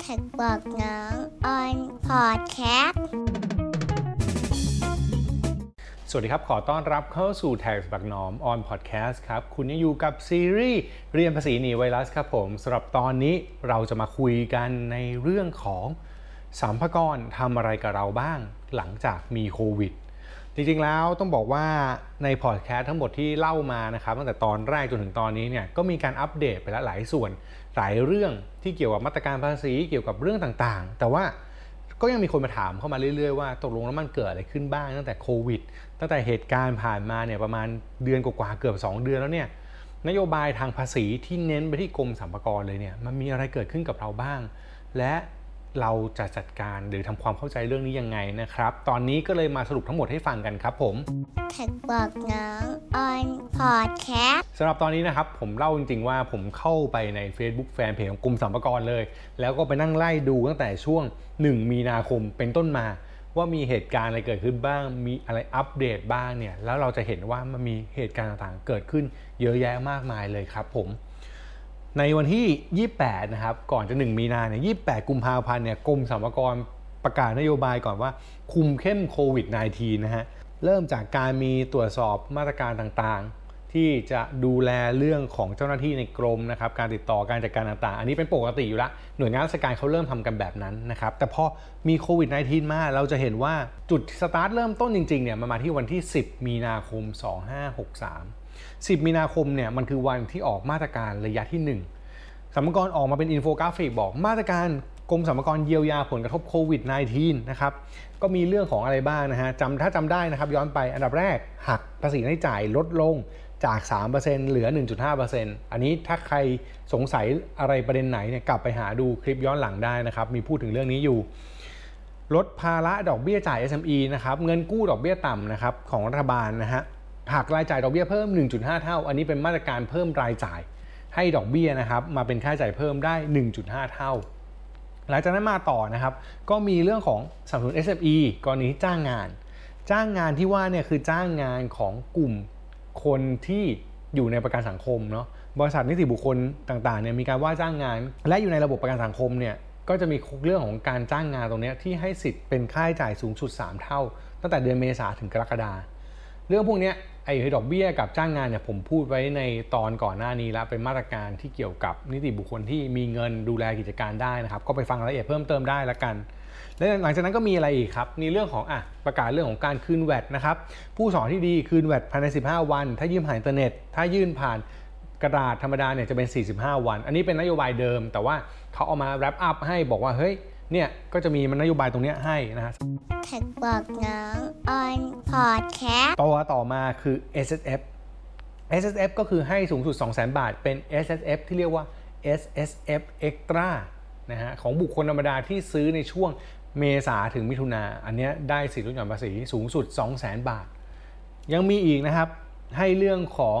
แท็กบอกน้องออนพอดแคสต์สวัสดีครับ ขอต้อนรับเข้าสู่ Tax บักหนอม on podcast ครับ คุณยังอยู่กับซีรีส์เรียนภาษีหนีไวรัสครับผมสำหรับตอนนี้เราจะมาคุยกันในเรื่องของสัมภากรทำอะไรกับเราบ้าง หลังจากมีโควิด จริงๆแล้วต้องบอกว่าในพอดแคสต์ทั้งหมดที่เล่ามานะครับตั้งแต่ตอนแรกจนถึงตอนนี้เนี่ยก็มีการอัปเดตไปแล้วหลายส่วน หลายเรื่องที่เกี่ยวกับมาตรการภาษีเกี่ยวกับเรื่องต่างๆ แต่ว่าก็ยังมีคนมาถามเข้ามาเรื่อยๆว่าตกลงแล้วมันเกิดอะไรขึ้นบ้างตั้งแต่โควิด ตั้งแต่เหตุการณ์ผ่านมาเนี่ยประมาณเดือนกว่าๆเกือบ 2 เดือนแล้วเนี่ยนโยบายทางภาษีที่เน้นไปที่กรมสรรพากรเลยเนี่ยมันมีอะไรเกิดขึ้นกับเราบ้าง และ เราจะจัดการหรือทำความเข้าใจเรื่องนี้ยังไงนะครับ ตอนนี้ก็เลยมาสรุปทั้งหมดให้ฟังกันครับผมแท็กบอกน้องออนพอดแคสต์สำหรับตอนนี้นะครับ ผมเล่าจริงๆว่าผมเข้าไปใน Facebook แฟนเพจของกรมสรรพากรเลย แล้วก็ไปนั่งไล่ดูตั้งแต่ช่วง 1 มีนาคมเป็นต้นมา ว่ามีเหตุการณ์อะไรเกิดขึ้นบ้าง มีอะไรอัปเดตบ้างเนี่ย แล้วเราจะเห็นว่ามันมีเหตุการณ์ต่างๆ เกิดขึ้นเยอะแยะมากมายเลยครับผม ในวันที่ 28 นะครับ ก่อนจะ 1 มีนาเนี่ย 28 กุมภาพันธ์เนี่ย กรมสรรพากรประกาศนโยบายก่อนว่า คุมเข้มโควิด -19 นะฮะ เริ่มจากการมีตรวจสอบมาตรการต่างๆ ที่จะดูแลเรื่องของเจ้าหน้าที่ในกรมนะครับ การติดต่อการจัดการต่างๆ อันนี้เป็นปกติอยู่แล้วหน่วยงานราชการเขาเริ่มทำกันแบบนั้นนะครับ แต่พอมีโควิด -19 มา เราจะเห็นว่าจุดสตาร์ทเริ่มต้นจริงๆ เนี่ย มันมาที่วันที่ 10 มีนาคม 2563 10 มีนาคมเนี่ยมันคือวันที่ออกมาตรการระยะที่ 1สรรพากรออกมาเป็นอินโฟกราฟิกบอกมาตรการกรมสรรพากรเยียวยาผลกระทบโควิด -19 นะครับ ก็มีเรื่องของอะไรบ้างนะฮะจำถ้าจำได้นะครับ ย้อนไปอันดับแรกหักภาษีรายจ่ายลดลงจาก 3%เหลือ 1.5%อันนี้ถ้าใครสงสัยอะไรประเด็นไหนเนี่ยกลับไปหาดูคลิปย้อนหลังได้นะครับ มีพูดถึงเรื่องนี้อยู่ ลดภาระดอกเบี้ยจ่าย SME นะครับ เงินกู้ดอกเบี้ยต่ำนะครับของรัฐบาลนะฮะ หักรายจ่ายดอกเบี้ยเพิ่ม 1.5 เท่า อันนี้เป็นมาตรการเพิ่มรายจ่าย ให้ดอกเบี้ยนะครับมาเป็นค่าใช้จ่ายเพิ่มได้ 1.5 เท่า หลังจากนั้นมาต่อนะครับ ก็มีเรื่องของสนับสนุน SME กรณีจ้างงาน จ้างงานที่ว่าเนี่ยคือจ้างงานของกลุ่มคนที่อยู่ในประกันสังคมเนาะบริษัทนิติบุคคลต่างๆเนี่ยมีการว่าจ้างงาน และอยู่ในระบบประกันสังคมเนี่ยก็จะมีเรื่องของการจ้างงานตรงนี้ที่ให้สิทธิ์เป็นค่าใช้จ่ายสูงสุด 3 เท่า ตั้งแต่เดือนเมษาถึงกรกฎา เรื่องพวกนี้ไอ้ดอกเบี้ยกับจ้างงานเนี่ยผมพูดไว้ในตอนก่อนหน้านี้แล้วเป็นมาตรการที่เกี่ยวกับนิติบุคคลที่มีเงินดูแลกิจการได้นะครับก็ไปฟังรายละเอียดเพิ่มเติมได้ละกัน และหลังจากนั้นก็มีอะไรอีกครับมีเรื่องของอะประกาศเรื่องของการคืนแวดนะครับผู้สอนที่ดีคืนแวดภายใน 15 วัน ถ้ายื่นผ่านอินเทอร์เน็ต ถ้ายื่นผ่านกระดาษธรรมดาเนี่ยจะเป็น 45 วัน อันนี้เป็นนโยบายเดิม แต่ว่าเขาเอามาแรปอัพให้บอกว่าเฮ้ย เนี่ยก็จะมีมันนโยบายตรงเนี้ยให้นะฮะแท็กบอกน้องออนพอดแคสต์ตัวต่อมาคือ S S F S S F ก็คือให้สูงสุด 200,000 บาท เป็น S S F ที่เรียกว่า S S F Extra นะฮะของบุคคลธรรมดาที่ซื้อในช่วงเมษาถึงมิถุนาอันเนี้ยได้สิทธิลดหย่อนภาษีสูงสุด 200,000 บาท ยังมีอีกนะครับให้เรื่องของ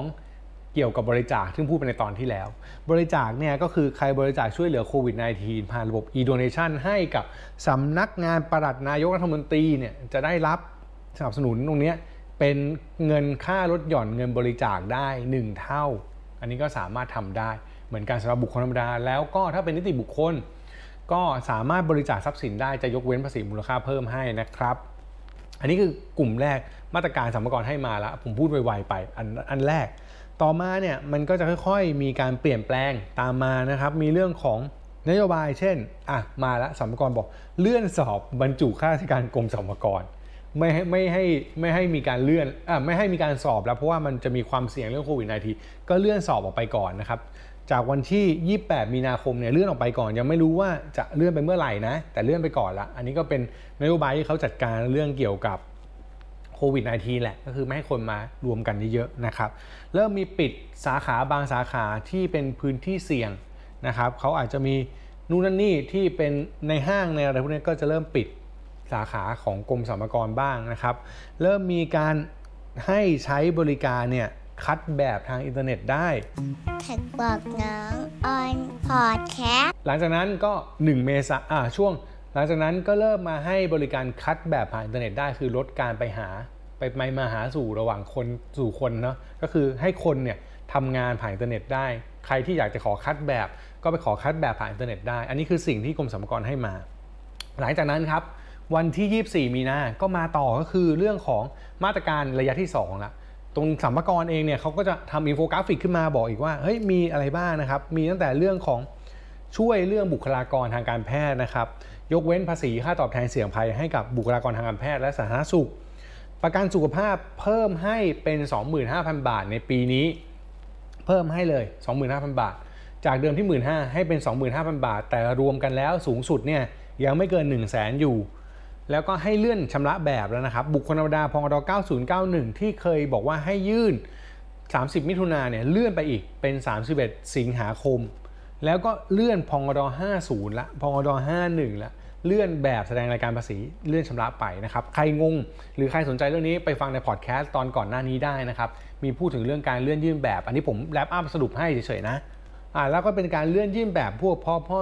เกี่ยวกับบริจาคซึ่งพูดไปในตอนที่แล้ว บริจาคเนี่ยก็คือใครบริจาคช่วยเหลือโควิด -19 ผ่านระบบ e-donation ให้กับสำนักงานประหลัดนายกรัฐมนตรีเนี่ยจะได้รับสนับสนุนตรงนี้เป็นเงินค่าลดหย่อนเงินบริจาคได้ 1 เท่า อันนี้ก็สามารถทำได้เหมือนกันสำหรับบุคคลธรรมดา แล้วก็ถ้าเป็นนิติบุคคล ก็สามารถบริจาคทรัพย์สินได้จะยกเว้นภาษีมูลค่าเพิ่มให้นะครับ อันนี้คือกลุ่มแรกมาตรการสรรพากรให้มาแล้วผมพูดไวๆไปอันอันแรก ต่อมาเนี่ยมันก็จะค่อยๆ มีการเปลี่ยนแปลงตามมานะครับมีเรื่องของนโยบายเช่นอะมาล้วสรรพากรบอกเลื่อนสอบบรรจุข้าราชการกรมสรรพากรไม่ให้ไม่ให้ไม่ให้มีการเลื่อนอะไม่ให้มีการสอบแล้วเพราะว่ามันจะมีความเสี่ยงเรื่องโควิด -19 ก็เลื่อนสอบออกไปก่อนนะครับจากวันที่ 28 มีนาคมเนี่ยเลื่อนออกไปก่อน ยังไม่รู้ว่าจะเลื่อนไปเมื่อไหร่นะ แต่เลื่อนไปก่อนละอันนี้ก็เป็นนโยบายที่เขาจัดการเรื่องเกี่ยวกับ โควิด -19 แหละ ก็คือไม่ให้คนมารวมกันเยอะๆนะครับ เริ่มมีปิดสาขาบางสาขาที่เป็นพื้นที่เสี่ยงนะครับเขาอาจจะมีนู่นนั่นนี่ที่เป็นในห้างในอะไรพวกนี้ก็จะเริ่มปิดสาขาของกรมสรรพากรบ้างนะครับ เริ่มมีการให้ใช้บริการเนี่ยคัดแบบทางอินเทอร์เน็ตได้ TaxBugnoms on podcastหลังจากนั้นก็ 1 เมษาอ่าช่วง หลังจากนั้นก็เริ่มมาให้บริการคัดแบบผ่านอินเทอร์เน็ตได้คือลดการไปหาไปไปมาหาสู่ระหว่างคนสู่คนเนาะก็คือให้คนเนี่ยทำงานผ่านอินเทอร์เน็ตได้ ใครที่อยากจะขอคัดแบบ ก็ไปขอคัดแบบผ่านอินเทอร์เน็ตได้ อันนี้คือสิ่งที่กรมสรรพากรให้มา หลังจากนั้นครับ วันที่ 24 มีนา ก็มาต่อก็คือเรื่องของมาตรการระยะที่2ละกรมสรรพากรเองเนี่ยเขาก็จะทำอินโฟกราฟิกขึ้นมาบอกอีกว่าเฮ้ยมีอะไรบ้างนะครับ มีตั้งแต่เรื่องของ ช่วยเรื่องบุคลากรทางการแพทย์นะครับ ยกเว้นภาษีค่าตอบแทนเสี่ยงภัยให้กับบุคลากรทางการแพทย์และสาธารณสุข ประกันสุขภาพเพิ่มให้เป็น 25,000 บาทในปีนี้ เพิ่มให้เลย 25,000 บาท จากเดิมที่ 15,000ให้เป็น 25,000 บาท แต่รวมกันแล้วสูงสุดเนี่ยยังไม่เกิน 1 0 0 0 0แสนอยู่ แล้วก็ให้เลื่อนชำระแบบแล้วนะครับ บุคคลธรรมดาพงด9091 ที่เคยบอกว่าให้ยื่น 30 มิถุนาเนี่ยเลื่อนไปอีกเป็น 31 สิงหาคม แล้วก็เลื่อนพงด50ละพงด51ละเลื่อนแบบแสดงรายการภาษีเลื่อนชำระไปนะครับ ใครงง หรือใครสนใจเรื่องนี้ไปฟังในพอดแคสต์ตอนก่อนหน้านี้ได้นะครับ มีพูดถึงเรื่องการเลื่อนยื่นแบบ อันนี้ผมแรปอัพสรุปให้เฉยๆนะอ่าแล้วก็เป็นการเลื่อนยื่นแบบพวกพอพอ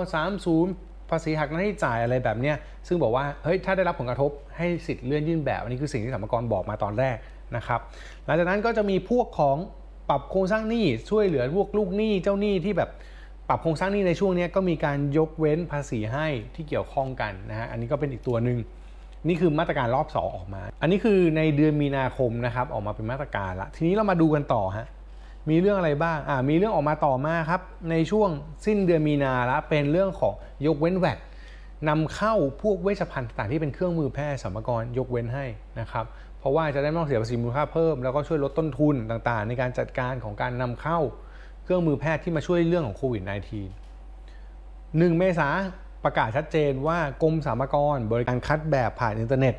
30ภาษีหักหน้าที่จ่ายอะไรแบบเนี้ยซึ่งบอกว่าเฮ้ยถ้าได้รับผลกระทบให้สิทธิ์เลื่อนยื่นแบบ อันนี้คือสิ่งที่สัมภากรบอกมาตอนแรกนะครับหลังจากนั้นก็จะมีพวกของปรับโครงสร้างหนี้ช่วยเหลือพวกลูกหนี้เจ้าหนี้ที่แบบ ปรับโครงสร้างนี้ในช่วงนี้ก็มีการยกเว้นภาษีให้ที่เกี่ยวข้องกันนะฮะอันนี้ก็เป็นอีกตัวหนึ่งนี่คือมาตรการรอบ 2 ออกมา อันนี้คือในเดือนมีนาคมนะครับออกมาเป็นมาตรการละทีนี้เรามาดูกันต่อฮะมีเรื่องอะไรบ้างอ่ามีเรื่องออกมาต่อมาครับในช่วงสิ้นเดือนมีนาละเป็นเรื่องของยกเว้นแวดนำเข้าพวกเวชภัณฑ์ต่างที่เป็นเครื่องมือแพทย์สัมภากรยกเว้นให้นะครับเพราะว่าจะได้ไม่ต้องเสียภาษีมูลค่าเพิ่ม แล้วก็ช่วยลดต้นทุนต่างๆ ในการจัดการของการนำเข้า เครื่องมือแพทย์ที่มาช่วยเรื่องของโควิด -19 1 เมษาประกาศชัดเจนว่ากรมสรรพากรบริการคัดแบบผ่านอินเทอร์เน็ต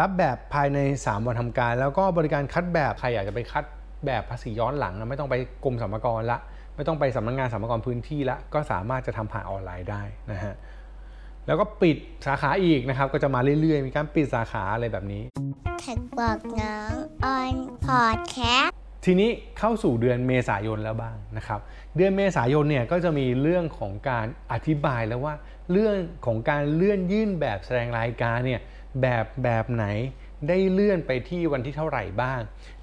รับแบบภายใน 3 วันทำการ แล้วก็บริการคัดแบบใครอยากจะไปคัดแบบภาษีย้อนหลังนะไม่ต้องไปกรมสรรพากรละ ไม่ต้องไปสำนักงงานสรรพากรพื้นที่ละก็สามารถจะทำผ่านออนไลน์ได้นะฮะแล้วก็ปิดสาขาอีกนะครับ ก็จะมาเรื่อยๆ มีการปิดสาขาอะไรแบบนี้แท็กบอกน้องออนพอดแคส ทีนี้เข้าสู่เดือนเมษายนแล้วบ้างนะครับ เดือนเมษายนเนี่ยก็จะมีเรื่องของการอธิบายแล้วว่าเรื่องของการเลื่อนยื่นแบบแสดงรายการเนี่ยแบบแบบไหนได้เลื่อนไปที่วันที่เท่าไหร่บ้าง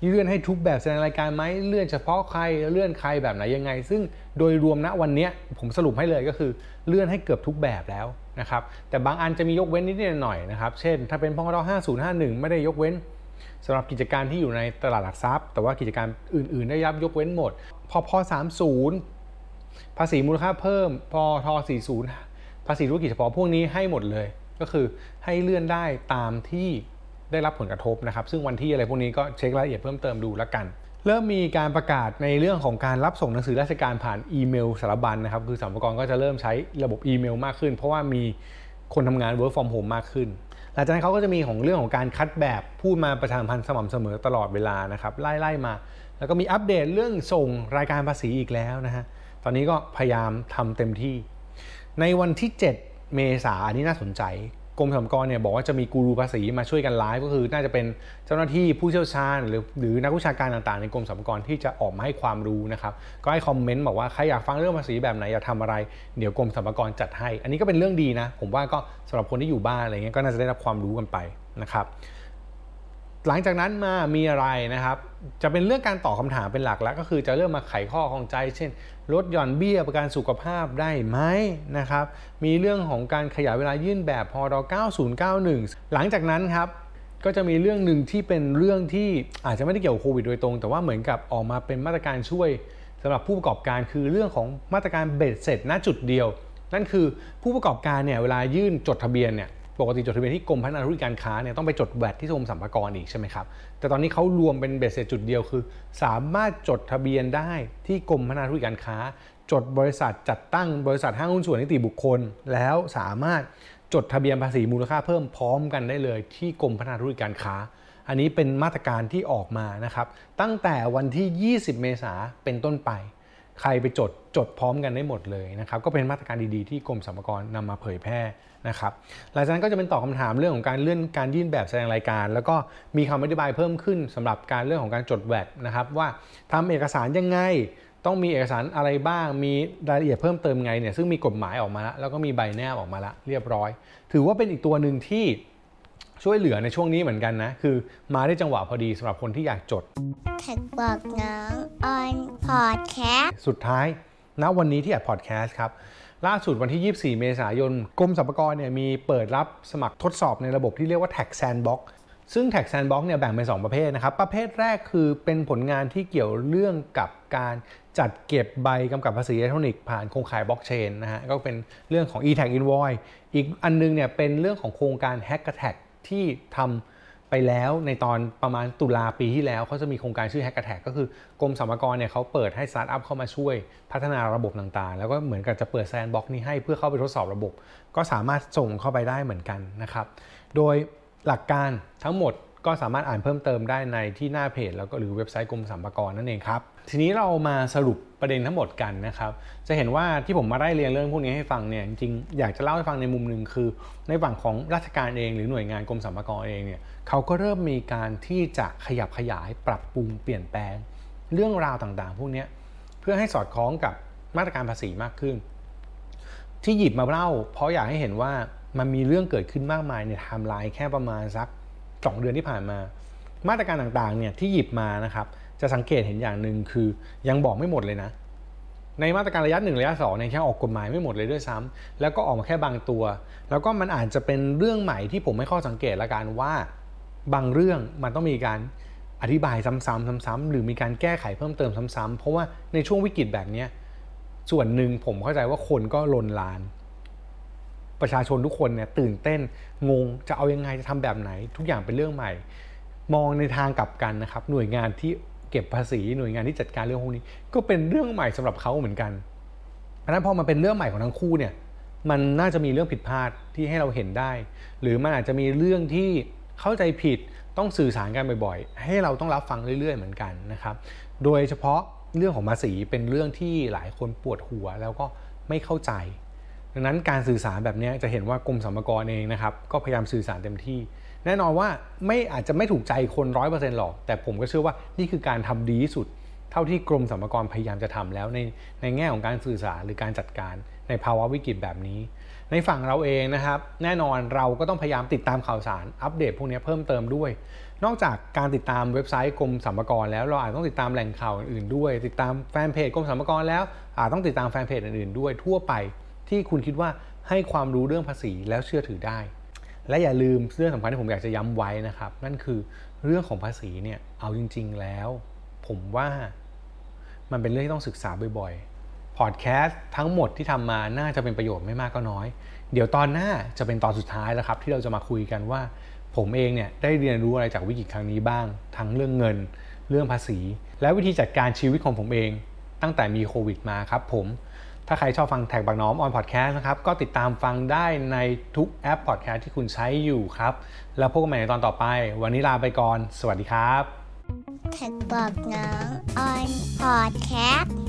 เลื่อนให้ทุกแบบแสดงรายการไหมเลื่อนเฉพาะใครเลื่อนใครแบบไหนยังไง ซึ่งโดยรวมณวันนี้ผมสรุปให้เลยก็คือเลื่อนให้เกือบทุกแบบแล้วนะครับแต่บางอันจะมียกเว้นนิดหน่อยนะครับเช่น ถ้าเป็นพงร5051 ไม่ได้ยกเว้น สำหรับกิจการที่อยู่ในตลาดหลักทรัพย์ แต่ว่ากิจการอื่น ๆ ได้รับยกเว้นหมด พอพ30 ภาษีมูลค่าเพิ่ม พอท40 ภาษีธุรกิจเฉพาะพวกนี้ให้หมดเลย ก็คือให้เลื่อนได้ตามที่ได้รับผลกระทบนะครับ ซึ่งวันที่อะไรพวกนี้ก็เช็ครายละเอียดเพิ่มเติมดูแล้วกัน เริ่มมีการประกาศในเรื่องของการรับส่งหนังสือราชการผ่านอีเมลสารบัญนะครับ คือสรรพากรก็จะเริ่มใช้ระบบอีเมลมากขึ้น เพราะว่ามีคนทำงาน work from home มากขึ้น ลังจากนั้นเขาก็จะมีของเรื่องของการคัดแบบพูดมาประชาสัมพันธ์สม่ำเสมอตลอดเวลานะครับไล่ๆมา แล้วก็มีอัปเดตเรื่องส่งรายการภาษีอีกแล้วนะฮะตอนนี้ก็พยายามทำเต็มที่ ในวันที่ 7 เมษายนนี้น่าสนใจ กรมสรรพากรเนี่ยบอกว่าจะมีกูรูภาษีมาช่วยกันไลฟ์ก็คือน่าจะเป็นเจ้าหน้าที่ผู้เชี่ยวชาญ หรือหรือนักวิชาการต่างๆ ในกรมสรรพากรที่จะออกมาให้ความรู้นะครับก็ให้คอมเมนต์บอกว่าใครอยากฟังเรื่องภาษีแบบไหนอยากทำอะไรเดี๋ยวกรมสรรพากรจัดให้ อันนี้ก็เป็นเรื่องดีนะ ผมว่าก็สำหรับคนที่อยู่บ้านอะไรเงี้ยก็น่าจะได้รับความรู้กันไปนะครับหลังจากนั้นมามีอะไรนะครับ จะเป็นเรื่องการตอบคำถามเป็นหลักแล้วก็คือจะเริ่มมาไขข้อของใจ เช่น ลดหย่อนเบี้ยประกันสุขภาพได้ไหมนะครับ มีเรื่องของการขยายเวลายื่นแบบพร9091 หลังจากนั้นครับก็จะมีเรื่องหนึ่งที่เป็นเรื่องที่อาจจะไม่ได้เกี่ยวโควิดโดยตรง แต่ว่าเหมือนกับออกมาเป็นมาตรการช่วยสำหรับผู้ประกอบการคือเรื่องของมาตรการเบ็ดเสร็จณจุดเดียว นั่นคือผู้ประกอบการเนี่ยเวลายื่นจดทะเบียนเนี่ย ปกติจดทะเบียนที่กรมพัฒนาธุรกิจการค้าเนี่ยต้องไปจดแวดที่กรมสรรพากรอีกใช่ไหมครับ แต่ตอนนี้เขารวมเป็นเบ็ดเสร็จจุดเดียวคือ สามารถจดทะเบียนได้ที่กรมพัฒนาธุรกิจการค้า จดบริษัทจัดตั้งบริษัทห้างหุ้นส่วนนิติบุคคล แล้วสามารถจดทะเบียนภาษีมูลค่าเพิ่มพร้อมกันได้เลยที่กรมพัฒนาธุรกิจการค้า อันนี้เป็นมาตรการที่ออกมานะครับตั้งแต่วันที่ 20 เมษาเป็นต้นไป ใครไปจดจดพร้อมกันได้หมดเลยนะครับก็เป็นมาตรการดีๆที่กรมสรรพากรนำมาเผยแพร่นะครับหลังจากนั้นก็จะเป็นตอบคำถามเรื่องของการเลื่อนการยื่นแบบแสดงรายการ แล้วก็มีคำอธิบายเพิ่มขึ้นสำหรับการเรื่องของการจดแวดนะครับว่าทำเอกสารยังไงต้องมีเอกสารอะไรบ้าง มีรายละเอียดเพิ่มเติมไงเนี่ยซึ่งมีกฎหมายออกมาแล้วแล้วก็มีใบแนบออกมาแล้วเรียบร้อย ถือว่าเป็นอีกตัวหนึ่งที่ ช่วยเหลือในช่วงนี้เหมือนกันนะ คือมาได้จังหวะพอดีสำหรับคนที่อยากจดแท็กบอกน้องออนพอดแคสต์สุดท้ายณวันนี้ที่อัดพอดแคสต์ครับล่าสุดวันที่ 24 เมษายนกรมสรรพากรเนี่ยมีเปิดรับสมัครทดสอบในระบบที่เรียกว่า Tax Sandbox ซึ่ง Tax Sandbox เนี่ยแบ่งเป็น 2 ประเภทนะครับ ประเภทแรกคือเป็นผลงานที่เกี่ยวเรื่องกับการจัดเก็บใบกำกับภาษีอิเล็กทรอนิกส์ผ่านโครงข่ายบล็อกเชนนะฮะก็เป็นเรื่องของ e-tax invoice อีกอันนึงเนี่ยเป็นเรื่องของโครงการ Hackatax ที่ทำไปแล้วในตอนประมาณตุลาปีที่แล้วเขาจะมีโครงการชื่อ Hackatax ก็คือกรมสรรพากรเนี่ยเขาเปิดให้สตาร์ทอัพเข้ามาช่วยพัฒนาระบบต่างๆ แล้วก็เหมือนกับจะเปิด sandbox นี้ให้เพื่อเข้าไปทดสอบระบบ ก็สามารถส่งเข้าไปได้เหมือนกันนะครับ โดยหลักการทั้งหมดก็สามารถอ่านเพิ่มเติมได้ในที่หน้าเพจ แล้วก็หรือเว็บไซต์กรมสรรพากรนั่นเองครับ ทีนี้เรามาสรุปประเด็นทั้งหมดกันนะครับ จะเห็นว่าที่ผมมาได้เรียนเรื่องพวกนี้ให้ฟังเนี่ยจริงๆอยากจะเล่าให้ฟังในมุมหนึ่งคือ ในฝั่งของราชการเองหรือหน่วยงานกรมสรรพากรเองเนี่ยเขาก็เริ่มมีการที่จะขยับขยายปรับปรุงเปลี่ยนแปลง เรื่องราวต่างๆ พวกนี้เพื่อให้สอดคล้องกับมาตรการภาษีมากขึ้น ที่หยิบมาเล่า เพราะอยากให้เห็นว่ามันมีเรื่องเกิดขึ้นมากมายในไทม์ไลน์แค่ประมาณสัก 2 เดือนที่ผ่านมา มาตรการต่างๆเนี่ยที่หยิบมานะครับ จะสังเกตเห็นอย่างหนึ่งคือยังบอกไม่หมดเลยนะ ในมาตรการระยะหนึ่งระยะสองเนี่ยแค่ออกกฎหมายไม่หมดเลยด้วยซ้ำแล้วก็ออกมาแค่บางตัว แล้วก็มันอาจจะเป็นเรื่องใหม่ที่ผมมีข้อสังเกตละกันว่า บางเรื่องมันต้องมีการอธิบายซ้ำๆซ้ำๆหรือมีการแก้ไขเพิ่มเติมซ้ำๆเพราะว่าในช่วงวิกฤตแบบนี้ส่วนหนึ่งผมเข้าใจว่าคนก็ลนลาน ประชาชนทุกคนเนี่ยตื่นเต้นงงจะเอายังไงจะทำแบบไหน ทุกอย่างเป็นเรื่องใหม่ มองในทางกลับกันนะครับ หน่วยงานที่ เก็บภาษีหน่วยงานที่จัดการเรื่องพวกนี้ ก็เป็นเรื่องใหม่สำหรับเขาเหมือนกันเพราะฉะนั้นพอมันเป็นเรื่องใหม่ของทั้งคู่เนี่ยมันน่าจะมีเรื่องผิดพลาดที่ให้เราเห็นได้ หรือมันอาจจะมีเรื่องที่เข้าใจผิดต้องสื่อสารกันบ่อยๆ ให้เราต้องรับฟังเรื่อยๆ เหมือนกันนะครับ โดยเฉพาะเรื่องของภาษีเป็นเรื่องที่หลายคนปวดหัวแล้วก็ไม่เข้าใจ ดังนั้นการสื่อสารแบบนี้จะเห็นว่ากรมสรรพากรเองนะครับก็พยายามสื่อสารเต็มที่ แน่นอนว่าไม่อาจจะไม่ถูกใจคนร้อยเปอร์เซ็นต์หรอก แต่ผมก็เชื่อว่านี่คือการทำดีที่สุด เท่าที่กรมสรรพากรพยายามจะทำแล้วในในแง่ของการสื่อสารหรือการจัดการในภาวะวิกฤตแบบนี้ ในฝั่งเราเองนะครับแน่นอนเราก็ต้องพยายามติดตามข่าวสารอัปเดตพวกนี้เพิ่มเติมด้วย นอกจากการติดตามเว็บไซต์กรมสรรพากรแล้วเราอาจต้องติดตามแหล่งข่าวอื่นๆด้วย ติดตามแฟนเพจกรมสรรพากรแล้วอาจต้องติดตามแฟนเพจอื่นๆด้วยทั่วไป ที่คุณคิดว่าให้ความรู้เรื่องภาษีแล้วเชื่อถือได้ และอย่าลืมเรื่องสำคัญที่ผมอยากจะย้ำไว้นะครับ นั่นคือเรื่องของภาษีเนี่ยเอาจริง ๆ แล้ว ผมว่ามันเป็นเรื่องที่ต้องศึกษาบ่อยๆพอดแคสต์ทั้งหมดที่ทำมาน่าจะเป็นประโยชน์ไม่มากก็น้อย เดี๋ยวตอนหน้าจะเป็นตอนสุดท้ายแล้วครับ ที่เราจะมาคุยกันว่า ผมเองเนี่ยได้เรียนรู้อะไรจากวิกฤตครั้งนี้บ้าง ทั้งเรื่องเงิน เรื่องภาษี และวิธีจัดการชีวิตของผมเอง ตั้งแต่มีโควิดมาครับผม ถ้าใครชอบฟัง TAXBugnoms on podcast นะครับ ก็ติดตามฟังได้ในทุกแอปพอดแคสต์ที่คุณใช้อยู่ครับ แล้วพบกันใหม่ในตอนต่อไป วันนี้ลาไปก่อน สวัสดีครับ TAXBugnoms on podcast